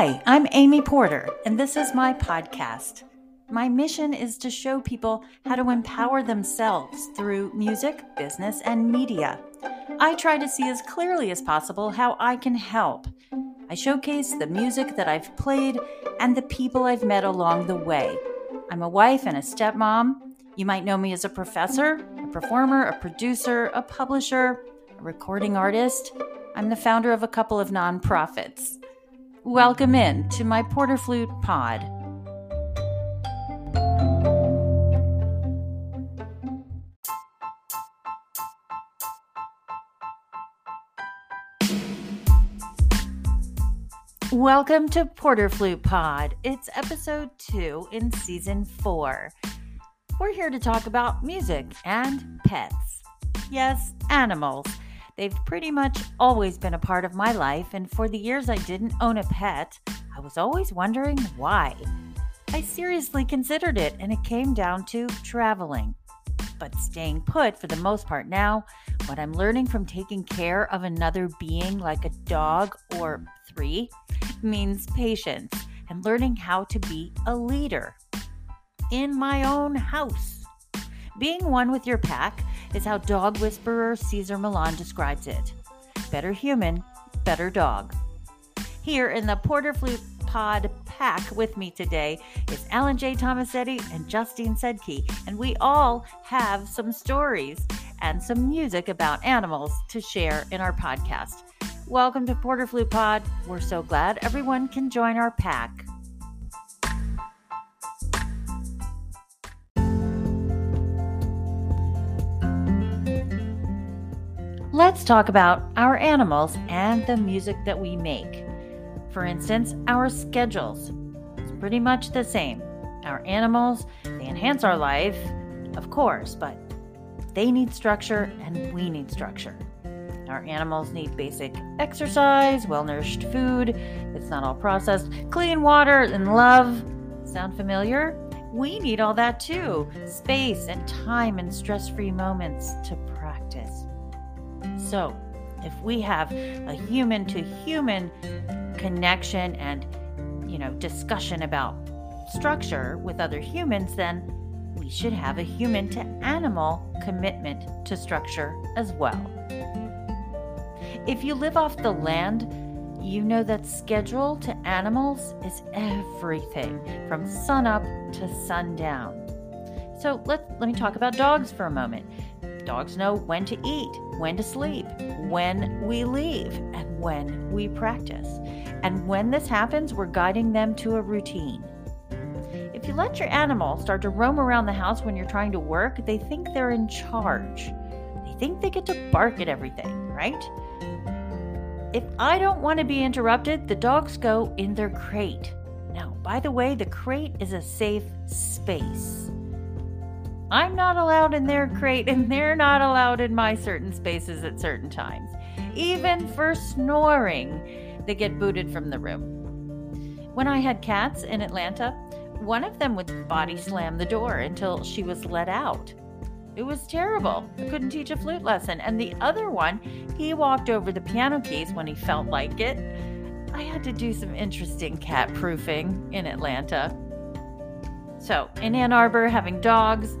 Hi, I'm Amy Porter, and this is my podcast. My mission is to show people how to empower themselves through music, business, and media. I try to see as clearly as possible how I can help. I showcase the music that I've played and the people I've met along the way. I'm a wife and a stepmom. You might know me as a professor, a performer, a producer, a publisher, a recording artist. I'm the founder of a couple of nonprofits. Welcome in to my Porter Flute Pod. Welcome to Porter Flute Pod. It's episode two in season four. We're here to talk about music and pets. Yes, animals. They've pretty much always been a part of my life, and for the years I didn't own a pet, I was always wondering why. I seriously considered it, and it came down to traveling. But staying put for the most part now, what I'm learning from taking care of another being like a dog or three means patience and learning how to be a leader in my own house. Being one with your pack is how dog whisperer Cesar Millan describes it. Better human, better dog. Here in the Porter Flute Pod pack with me today is Alan J. Tomasetti and Justine Sedke, and we all have some stories and some music about animals to share in our podcast. Welcome to Porter Flute Pod. We're so glad everyone can join our pack. Let's talk about our animals and the music that we make. For instance, our schedules. It's pretty much the same. Our animals, they enhance our life, of course, but they need structure and we need structure. Our animals need basic exercise, well nourished food, it's not all processed, clean water, and love. Sound familiar? We need all that too space and time and stress free moments to practice. So, if we have a human to human connection and, you know, discussion about structure with other humans, then we should have a human to animal commitment to structure as well. If you live off the land, you know that schedule to animals is everything from sunup to sundown. So let, let me talk about dogs for a moment. Dogs know when to eat, when to sleep, when we leave, and when we practice. And when this happens, we're guiding them to a routine. If you let your animal start to roam around the house when you're trying to work, they think they're in charge. They think they get to bark at everything, right? If I don't want to be interrupted, the dogs go in their crate. Now, by the way, the crate is a safe space. I'm not allowed in their crate, and they're not allowed in my certain spaces at certain times. Even for snoring, they get booted from the room. When I had cats in Atlanta, one of them would body slam the door until she was let out. It was terrible. I couldn't teach a flute lesson. And the other one, he walked over the piano keys when he felt like it. I had to do some interesting cat proofing in Atlanta. So, in Ann Arbor, having dogs,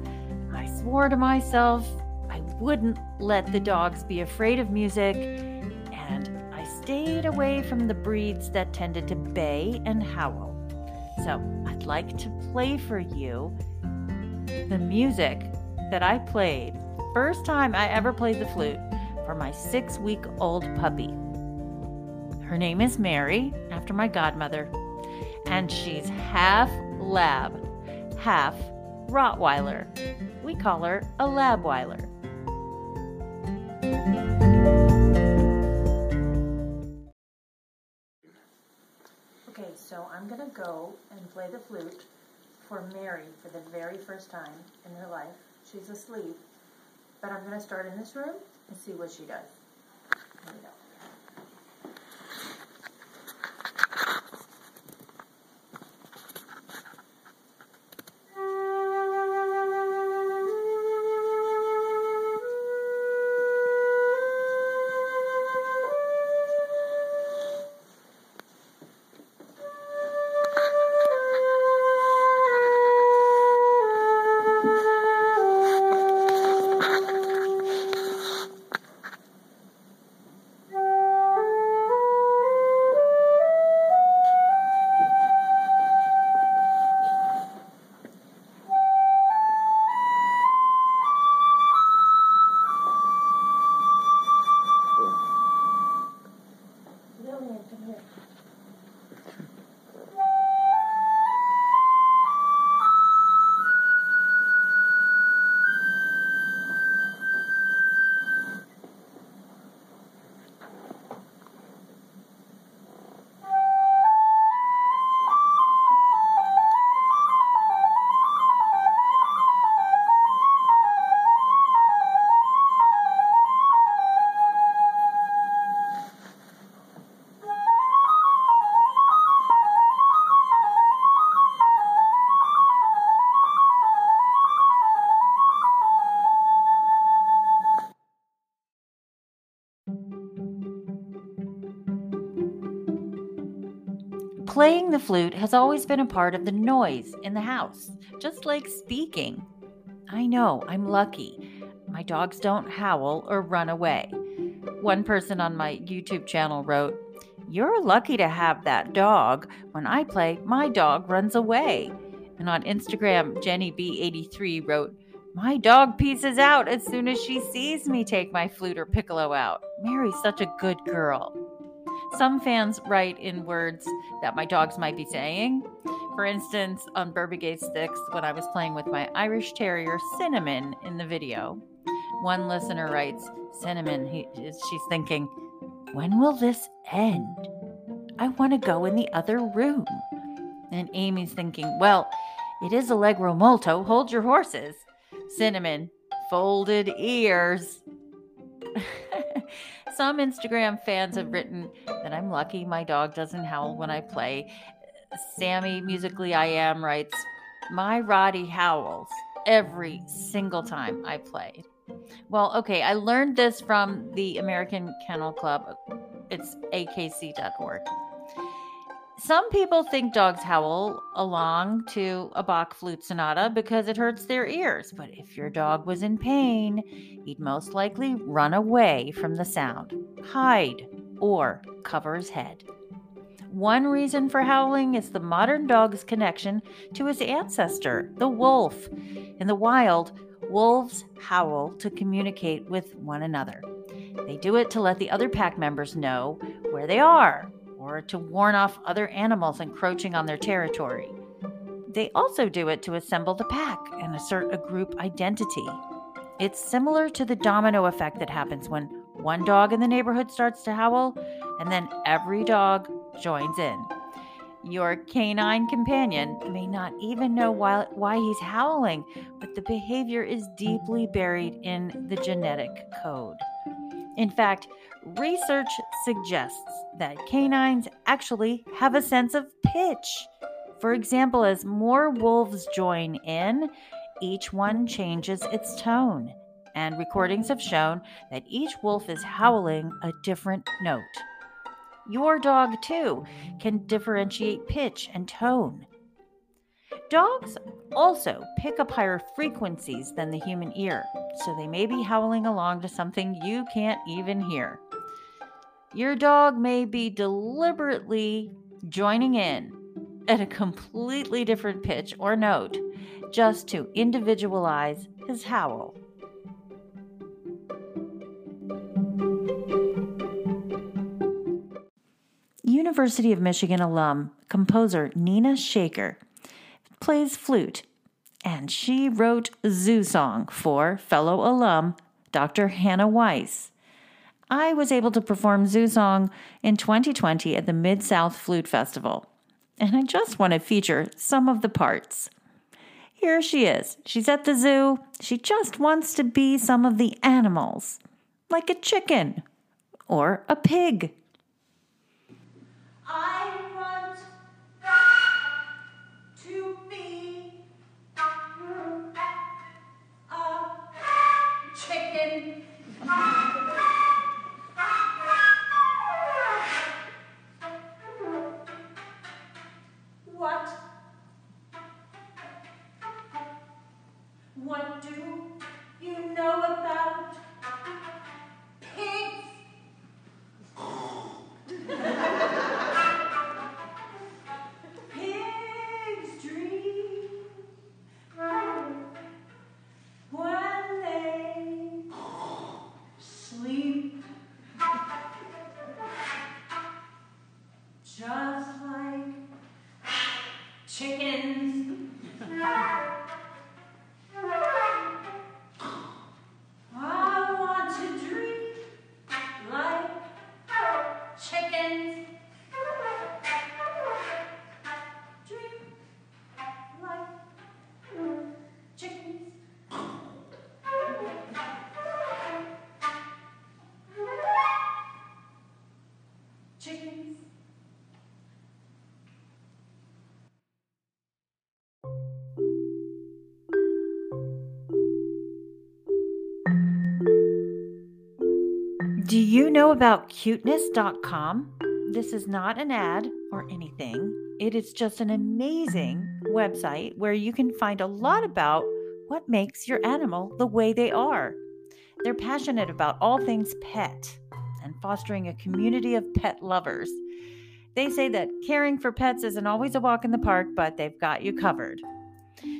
swore to myself I wouldn't let the dogs be afraid of music, and I stayed away from the breeds that tended to bay and howl. So, I'd like to play for you the music that I played, first time I ever played the flute, for my six week old puppy. Her name is Mary, after my godmother, and she's half lab, half Rottweiler. We call her a Labweiler. Okay, so I'm going to go and play the flute for Mary for the very first time in her life. She's asleep, but I'm going to start in this room and see what she does. Here we go. Playing the flute has always been a part of the noise in the house, just like speaking. I know, I'm lucky. My dogs don't howl or run away. One person on my YouTube channel wrote, You're lucky to have that dog. When I play, my dog runs away. And on Instagram, Jenny B83 wrote, My dog pieces out as soon as she sees me take my flute or piccolo out. Mary's such a good girl. Some fans write in words that my dogs might be saying. For instance, on Burbigay Sticks, when I was playing with my Irish Terrier Cinnamon in the video, one listener writes, Cinnamon, he, she's thinking, when will this end? I want to go in the other room. And Amy's thinking, well, it is Allegro Molto. Hold your horses. Cinnamon, folded ears. Some Instagram fans have written that I'm lucky my dog doesn't howl when I play. Sammy Musically I Am writes, My Roddy howls every single time I play. Well, okay, I learned this from the American Kennel Club. It's akc.org. Some people think dogs howl along to a Bach flute sonata because it hurts their ears, but if your dog was in pain, he'd most likely run away from the sound, hide, or cover his head. One reason for howling is the modern dog's connection to his ancestor, the wolf. In the wild, wolves howl to communicate with one another. They do it to let the other pack members know where they are or to warn off other animals encroaching on their territory. They also do it to assemble the pack and assert a group identity. It's similar to the domino effect that happens when one dog in the neighborhood starts to howl and then every dog joins in. Your canine companion may not even know why, why he's howling, but the behavior is deeply buried in the genetic code. In fact, research suggests that canines actually have a sense of pitch. For example, as more wolves join in, each one changes its tone, and recordings have shown that each wolf is howling a different note. Your dog, too, can differentiate pitch and tone. Dogs also pick up higher frequencies than the human ear, so they may be howling along to something you can't even hear. Your dog may be deliberately joining in at a completely different pitch or note just to individualize his howl. University of Michigan alum, composer Nina Shekhar plays flute, and she wrote Zoo Song for fellow alum Dr. Hannah Weiss. I was able to perform Zoo Song in 2020 at the Mid South Flute Festival, and I just want to feature some of the parts. Here she is. She's at the zoo. She just wants to be some of the animals, like a chicken or a pig. I What do you know about cuteness.com? this is not an ad or anything. It is just an amazing website where you can find a lot about what makes your animal the way they are. They're passionate about all things pet and fostering a community of pet lovers. They say that caring for pets isn't always a walk in the park, but they've got you covered.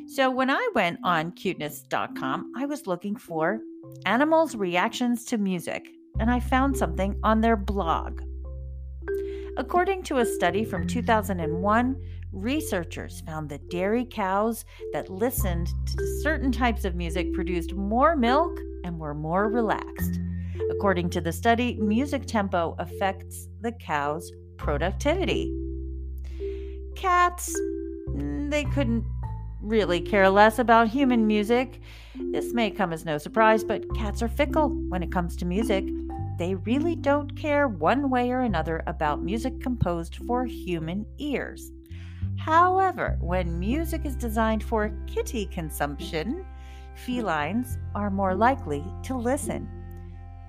So when I went on cuteness.com, I was looking for animals' reactions to music, and I found something on their blog. According to a study from 2001, researchers found that dairy cows that listened to certain types of music produced more milk and were more relaxed. According to the study, music tempo affects the cow's productivity. Cats, they couldn't really care less about human music. This may come as no surprise, but cats are fickle when it comes to music. They really don't care one way or another about music composed for human ears. However, when music is designed for kitty consumption, felines are more likely to listen.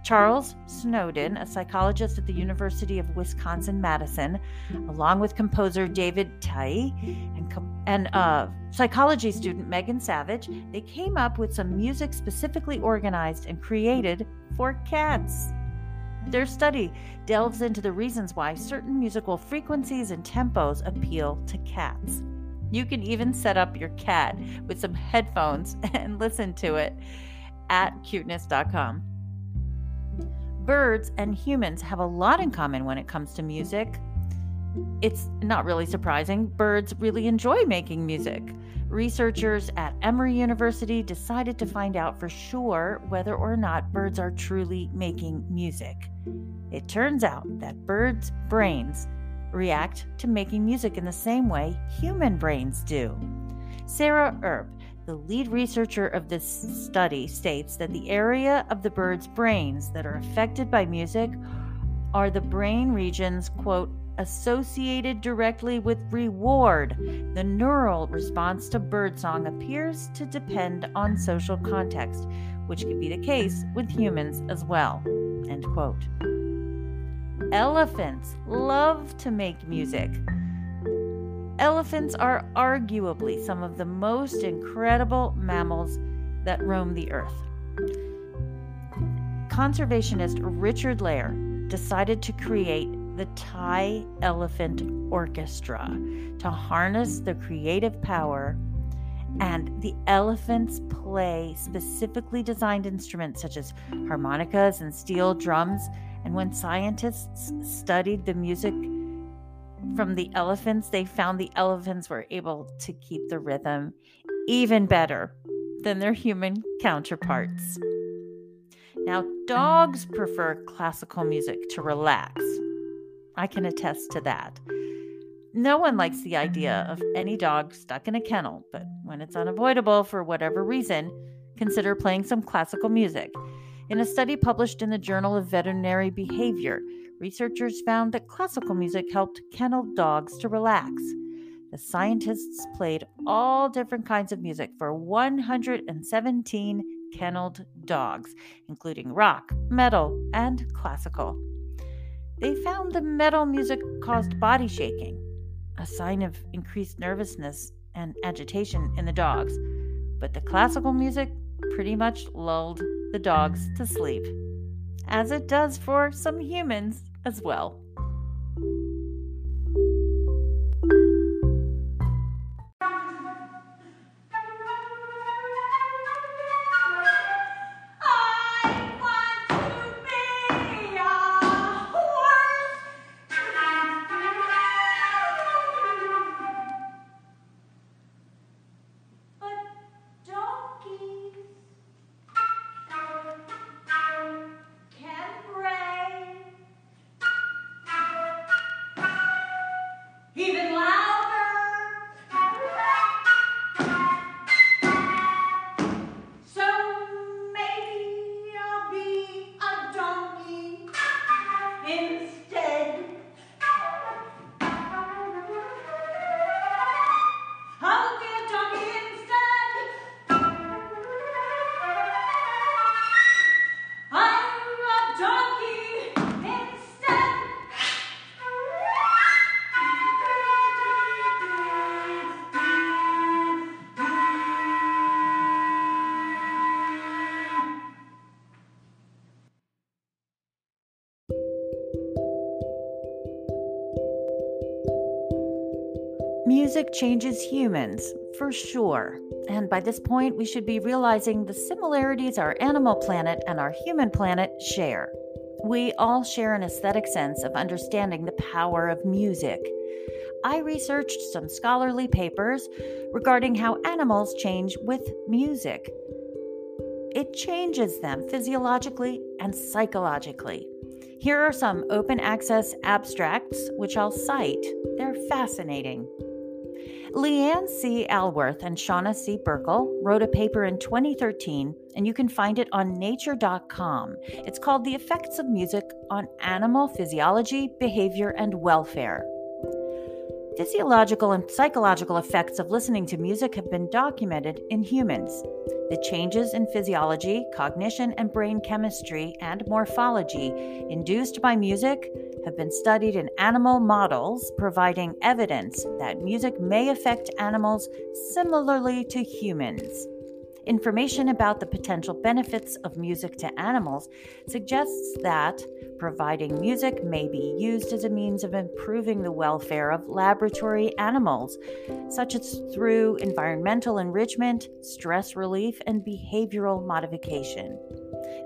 Charles Snowden, a psychologist at the University of Wisconsin Madison, along with composer David Teie and, and uh, psychology student Megan Savage, they came up with some music specifically organized and created for cats. Their study delves into the reasons why certain musical frequencies and tempos appeal to cats. You can even set up your cat with some headphones and listen to it at cuteness.com. Birds and humans have a lot in common when it comes to music. It's not really surprising, birds really enjoy making music. Researchers at Emory University decided to find out for sure whether or not birds are truly making music. It turns out that birds' brains react to making music in the same way human brains do. Sarah Earp, the lead researcher of this study, states that the area of the bird's brains that are affected by music are the brain regions, quote, associated directly with reward. The neural response to birdsong appears to depend on social context, which could be the case with humans as well. End quote. Elephants love to make music. Elephants are arguably some of the most incredible mammals that roam the earth. Conservationist Richard Lair decided to create the Thai Elephant Orchestra to harness the creative power. And the elephants play specifically designed instruments such as harmonicas and steel drums. And when scientists studied the music from the elephants, they found the elephants were able to keep the rhythm even better than their human counterparts. Now, dogs prefer classical music to relax. I can attest to that. No one likes the idea of any dog stuck in a kennel, but when it's unavoidable for whatever reason, consider playing some classical music. In a study published in the Journal of Veterinary Behavior, researchers found that classical music helped kennel dogs to relax. The scientists played all different kinds of music for 117 kenneled dogs, including rock, metal, and classical. They found the metal music caused body shaking, a sign of increased nervousness and agitation in the dogs, but the classical music pretty much lulled the dogs to sleep, as it does for some humans as well. Music changes humans, for sure. And by this point, we should be realizing the similarities our animal planet and our human planet share. We all share an aesthetic sense of understanding the power of music. I researched some scholarly papers regarding how animals change with music. It changes them physiologically and psychologically. Here are some open access abstracts which I'll cite. They're fascinating. Leanne C. Alworth and Shauna C. Buerkle wrote a paper in 2013, and you can find it on nature.com. It's called The Effects of Music on Animal Physiology, Behavior, and Welfare. Physiological and psychological effects of listening to music have been documented in humans. The changes in physiology, cognition, and brain chemistry and morphology induced by music have been studied in animal models, providing evidence that music may affect animals similarly to humans. Information about the potential benefits of music to animals suggests that providing music may be used as a means of improving the welfare of laboratory animals, such as through environmental enrichment, stress relief, and behavioral modification.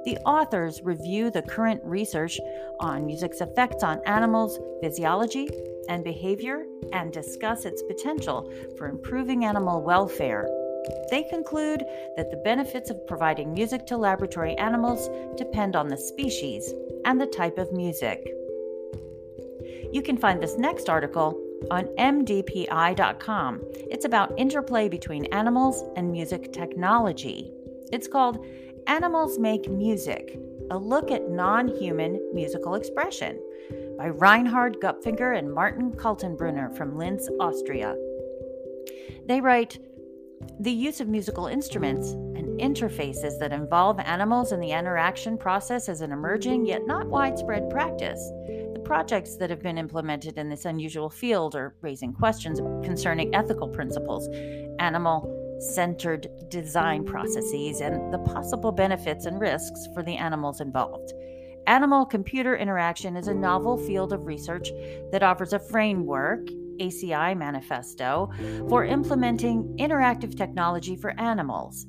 The authors review the current research on music's effects on animals' physiology and behavior and discuss its potential for improving animal welfare. They conclude that the benefits of providing music to laboratory animals depend on the species and the type of music. You can find this next article on mdpi.com. It's about interplay between animals and music technology. It's called Animals Make Music A Look at Non Human Musical Expression by Reinhard Gupfinger and Martin Kaltenbrunner from Linz, Austria. They write The use of musical instruments and interfaces that involve animals in the interaction process is an emerging yet not widespread practice. The projects that have been implemented in this unusual field are raising questions concerning ethical principles, animal centered design processes, and the possible benefits and risks for the animals involved. Animal computer interaction is a novel field of research that offers a framework, ACI Manifesto, for implementing interactive technology for animals.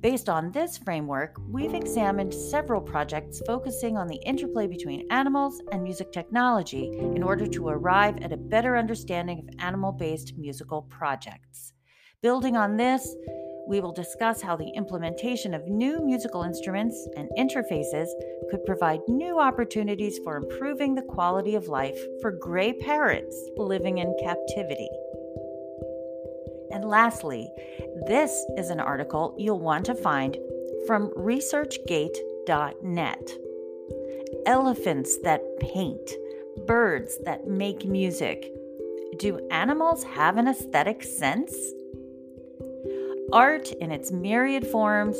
Based on this framework, we've examined several projects focusing on the interplay between animals and music technology in order to arrive at a better understanding of animal based musical projects. Building on this, we will discuss how the implementation of new musical instruments and interfaces could provide new opportunities for improving the quality of life for gray parrots living in captivity. And lastly, this is an article you'll want to find from ResearchGate.net. Elephants that paint, birds that make music. Do animals have an aesthetic sense? Art, in its myriad forms,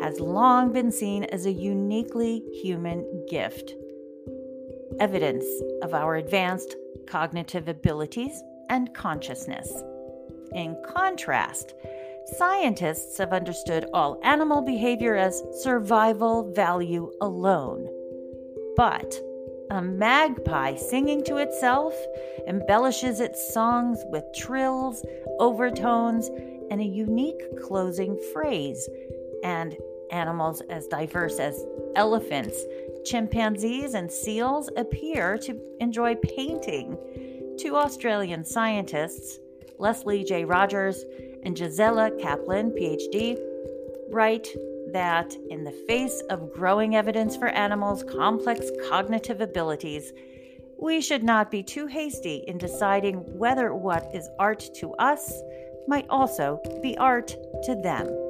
has long been seen as a uniquely human gift. Evidence of our advanced cognitive abilities and consciousness. In contrast, scientists have understood all animal behavior as survival value alone. But a magpie singing to itself embellishes its songs with trills, overtones, and a unique closing phrase. And animals as diverse as elephants, chimpanzees, and seals appear to enjoy painting. Two Australian scientists, Lesley J. Rogers and Gisela Kaplan, PhD, write that in the face of growing evidence for animals' complex cognitive abilities, we should not be too hasty in deciding whether what is art to us might also be art to them.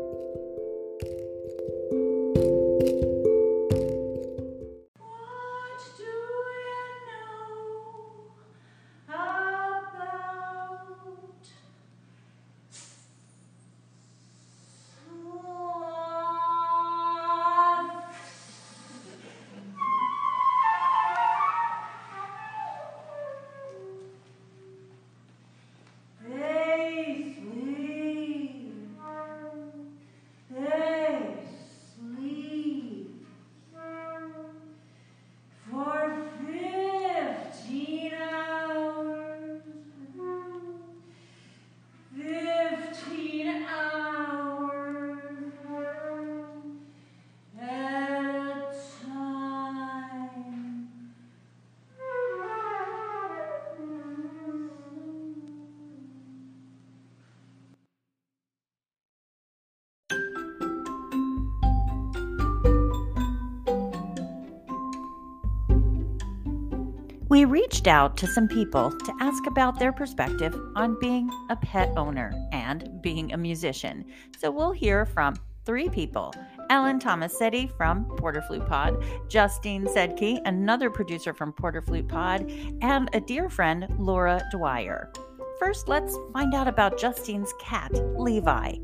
Reached out to some people to ask about their perspective on being a pet owner and being a musician. So we'll hear from three people Ellen Tomasetti from Porter Flute Pod, Justine Sedke, another producer from Porter Flute Pod, and a dear friend, Laura Dwyer. First, let's find out about Justine's cat, Levi.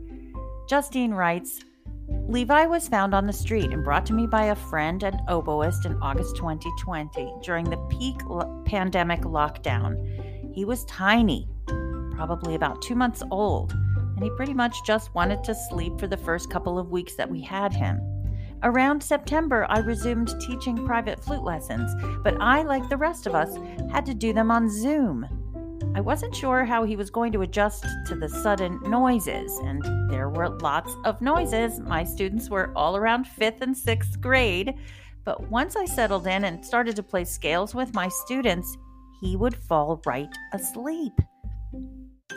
Justine writes Levi was found on the street and brought to me by a friend and oboist in August 2020 during the peak lo- pandemic lockdown. He was tiny, probably about two months old and he pretty much just wanted to sleep for the first couple of weeks that we had him. Around September, I resumed teaching private flute lessons, but I, like the rest of us, had to do them on Zoom. I wasn't sure how he was going to adjust to the sudden noises, and there were lots of noises. My students were all around fifth and sixth grade, but once I settled in and started to play scales with my students, he would fall right asleep.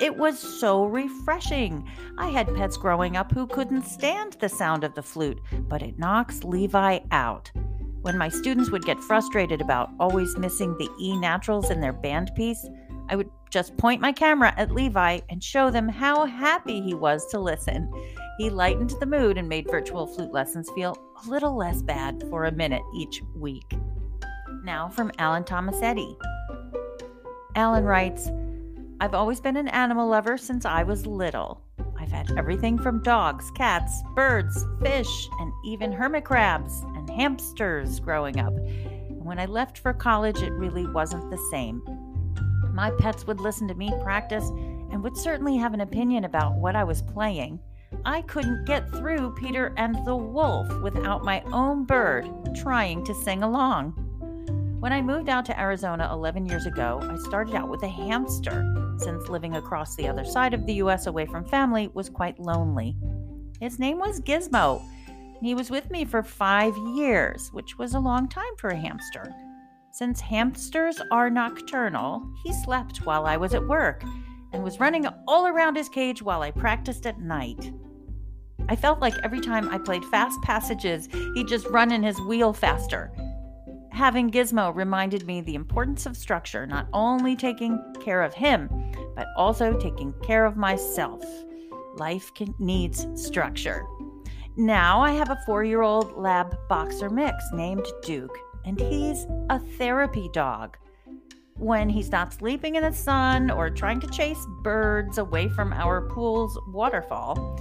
It was so refreshing. I had pets growing up who couldn't stand the sound of the flute, but it knocks Levi out. When my students would get frustrated about always missing the E naturals in their band piece, I would just point my camera at Levi and show them how happy he was to listen. He lightened the mood and made virtual flute lessons feel a little less bad for a minute each week. Now from Alan Tomasetti. Alan writes, I've always been an animal lover since I was little. I've had everything from dogs, cats, birds, fish, and even hermit crabs and hamsters growing up. When I left for college, it really wasn't the same. My pets would listen to me practice and would certainly have an opinion about what I was playing. I couldn't get through Peter and the Wolf without my own bird trying to sing along. When I moved out to Arizona 11 years ago, I started out with a hamster, since living across the other side of the US away from family was quite lonely. His name was Gizmo. He was with me for five years, which was a long time for a hamster. Since hamsters are nocturnal, he slept while I was at work and was running all around his cage while I practiced at night. I felt like every time I played fast passages, he'd just run in his wheel faster. Having Gizmo reminded me the importance of structure, not only taking care of him, but also taking care of myself. Life can, needs structure. Now I have a four year old lab boxer mix named Duke, and he's a therapy dog. When he's not sleeping in the sun or trying to chase birds away from our pool's waterfall,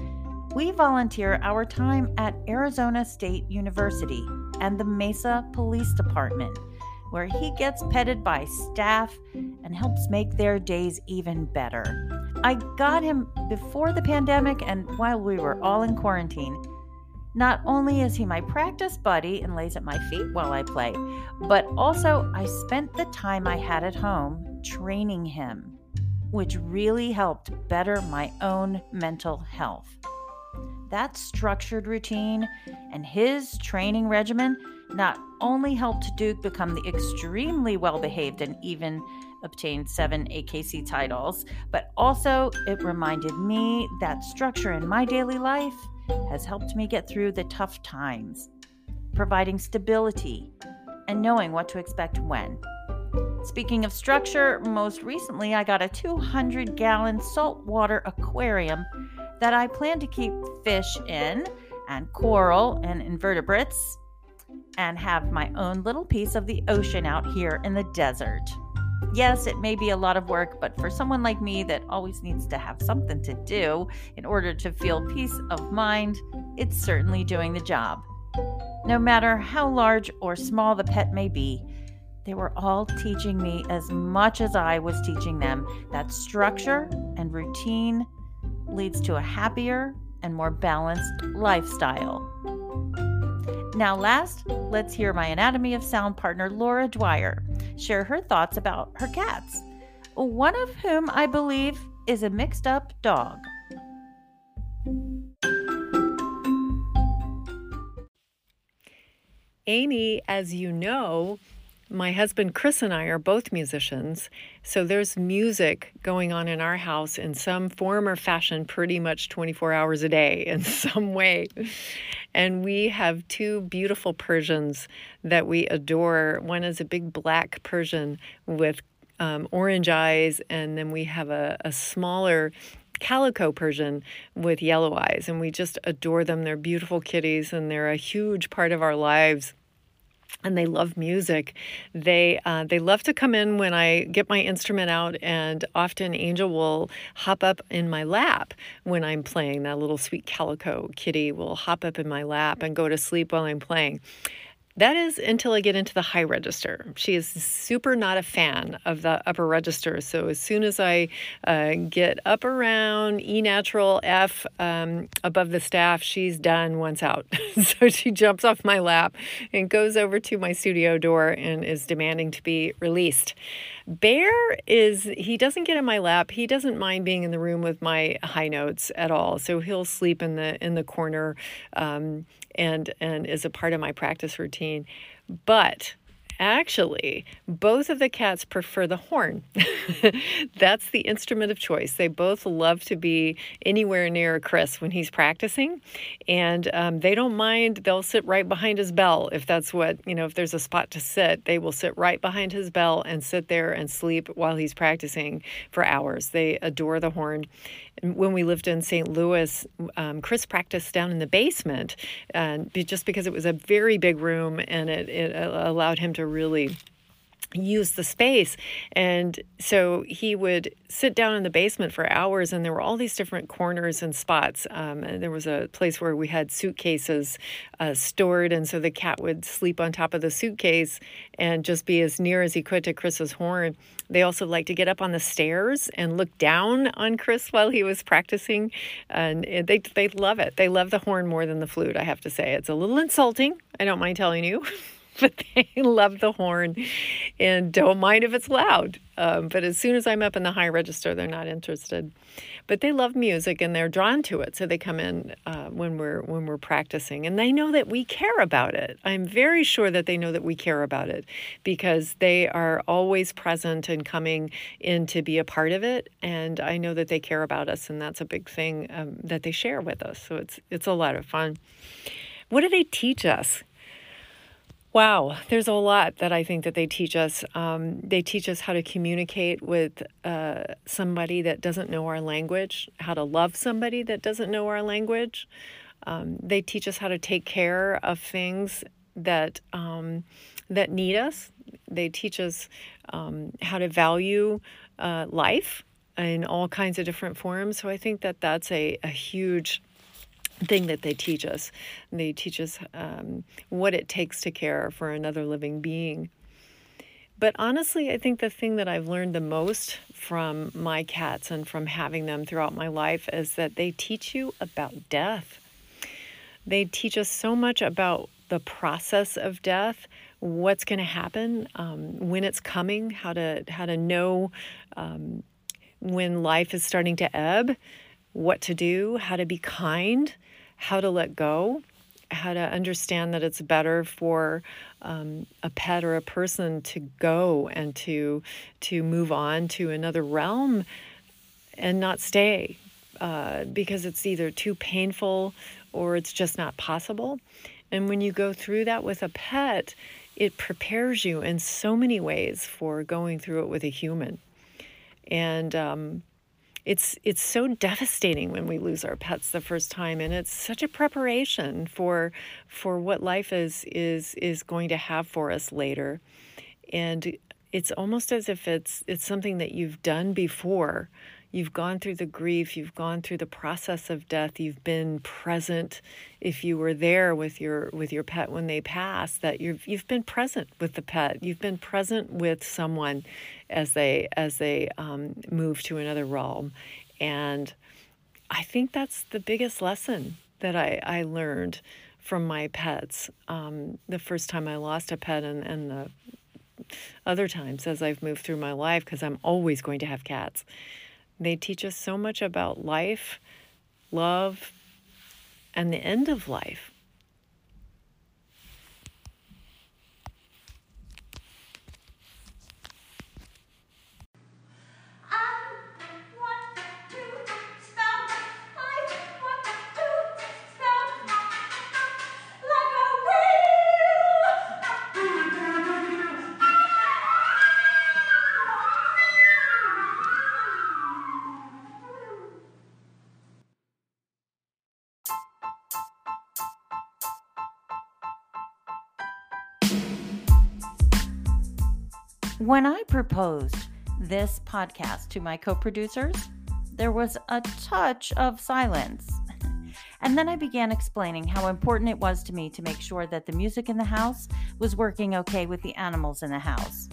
we volunteer our time at Arizona State University and the Mesa Police Department, where he gets petted by staff and helps make their days even better. I got him before the pandemic and while we were all in quarantine. Not only is he my practice buddy and lays at my feet while I play, but also I spent the time I had at home training him, which really helped better my own mental health. That structured routine and his training regimen not only helped Duke become the extremely well behaved and even obtained seven AKC titles, but also it reminded me that structure in my daily life has helped me get through the tough times, providing stability and knowing what to expect when. Speaking of structure, most recently I got a 200 gallon saltwater aquarium that I plan to keep fish in and coral and invertebrates and have my own little piece of the ocean out here in the desert. Yes, it may be a lot of work, but for someone like me that always needs to have something to do in order to feel peace of mind, it's certainly doing the job. No matter how large or small the pet may be, they were all teaching me as much as I was teaching them that structure and routine leads to a happier and more balanced lifestyle. Now, last, let's hear my Anatomy of Sound partner, Laura Dwyer, share her thoughts about her cats, one of whom I believe is a mixed up dog. Amy, as you know, my husband Chris and I are both musicians, so there's music going on in our house in some form or fashion pretty much 24 hours a day in some way. And we have two beautiful Persians that we adore. One is a big black Persian with um, orange eyes, and then we have a, a smaller calico Persian with yellow eyes, and we just adore them. They're beautiful kitties, and they're a huge part of our lives and they love music. They uh, they love to come in when I get my instrument out, and often Angel will hop up in my lap when I'm playing. That little sweet calico kitty will hop up in my lap and go to sleep while I'm playing. That is until I get into the high register. She is super not a fan of the upper register. So as soon as I uh, get up around E natural F um, above the staff, she's done once out. so she jumps off my lap and goes over to my studio door and is demanding to be released. Bear is he doesn't get in my lap. He doesn't mind being in the room with my high notes at all. So he'll sleep in the in the corner um, and and is a part of my practice routine. But Actually, both of the cats prefer the horn. That's the instrument of choice. They both love to be anywhere near Chris when he's practicing, and um, they don't mind. They'll sit right behind his bell if that's what, you know, if there's a spot to sit, they will sit right behind his bell and sit there and sleep while he's practicing for hours. They adore the horn when we lived in St. Louis, um, Chris practiced down in the basement, and just because it was a very big room and it, it allowed him to really use the space. And so he would sit down in the basement for hours, and there were all these different corners and spots. Um, and there was a place where we had suitcases uh, stored, and so the cat would sleep on top of the suitcase and just be as near as he could to Chris's horn. They also liked to get up on the stairs and look down on Chris while he was practicing, and they they love it. They love the horn more than the flute. I have to say, it's a little insulting. I don't mind telling you. but they love the horn and don't mind if it's loud. Um, but as soon as I'm up in the high register, they're not interested. But they love music and they're drawn to it, so they come in uh, when we're when we're practicing, and they know that we care about it. I'm very sure that they know that we care about it because they are always present and coming in to be a part of it, and I know that they care about us, and that's a big thing um, that they share with us. So it's it's a lot of fun. What do they teach us? Wow, there's a lot that I think that they teach us. Um, they teach us how to communicate with uh, somebody that doesn't know our language, how to love somebody that doesn't know our language. Um, they teach us how to take care of things that um, that need us. They teach us um, how to value uh, life in all kinds of different forms. So I think that that's a, a huge thing that they teach us. They teach us um, what it takes to care for another living being. But honestly, I think the thing that I've learned the most from my cats and from having them throughout my life is that they teach you about death. They teach us so much about the process of death, what's going to happen, um, when it's coming, how to how to know um, when life is starting to ebb, what to do, how to be kind, how to let go, how to understand that it's better for um, a pet or a person to go and to to move on to another realm and not stay uh, because it's either too painful or it's just not possible. And when you go through that with a pet, it prepares you in so many ways for going through it with a human. And um, it's it's so devastating when we lose our pets the first time and it's such a preparation for for what life is is is going to have for us later. And it's almost as if it's it's something that you've done before you've gone through the grief you've gone through the process of death you've been present. If you were there with your with your pet when they pass that you've you've been present with the pet. You've been present with someone as they as they um, move to another realm. And i think that's the biggest lesson that i i learned from my pets. Um, the first time i lost a pet and, and the other times as i've moved through my life because i'm always going to have cats they teach us so much about life, love, and the end of life. When I proposed this podcast to my co producers, there was a touch of silence. And then I began explaining how important it was to me to make sure that the music in the house was working okay with the animals in the house.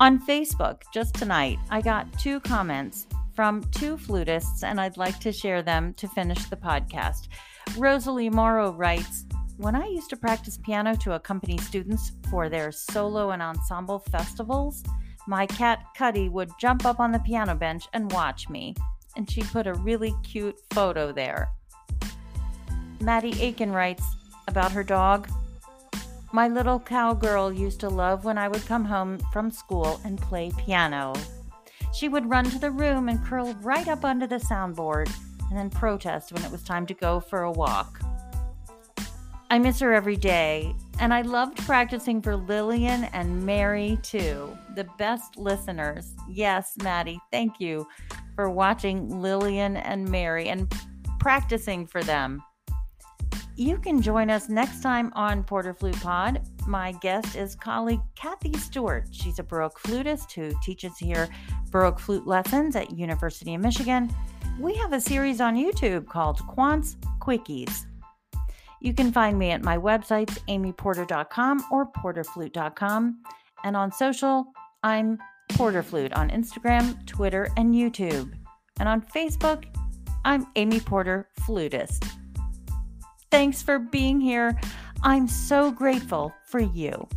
On Facebook, just tonight, I got two comments from two flutists, and I'd like to share them to finish the podcast. Rosalie Morrow writes, when I used to practice piano to accompany students for their solo and ensemble festivals, my cat Cuddy would jump up on the piano bench and watch me. And she put a really cute photo there. Maddie Aiken writes about her dog. My little cowgirl used to love when I would come home from school and play piano. She would run to the room and curl right up under the soundboard and then protest when it was time to go for a walk. I miss her every day, and I loved practicing for Lillian and Mary too, the best listeners. Yes, Maddie, thank you for watching Lillian and Mary and practicing for them. You can join us next time on Porter Flute Pod. My guest is colleague Kathy Stewart. She's a Baroque flutist who teaches here Baroque flute lessons at University of Michigan. We have a series on YouTube called Quantz Quickies. You can find me at my websites, amyporter.com or porterflute.com. And on social, I'm Porterflute on Instagram, Twitter, and YouTube. And on Facebook, I'm Amy Porter Flutist. Thanks for being here. I'm so grateful for you.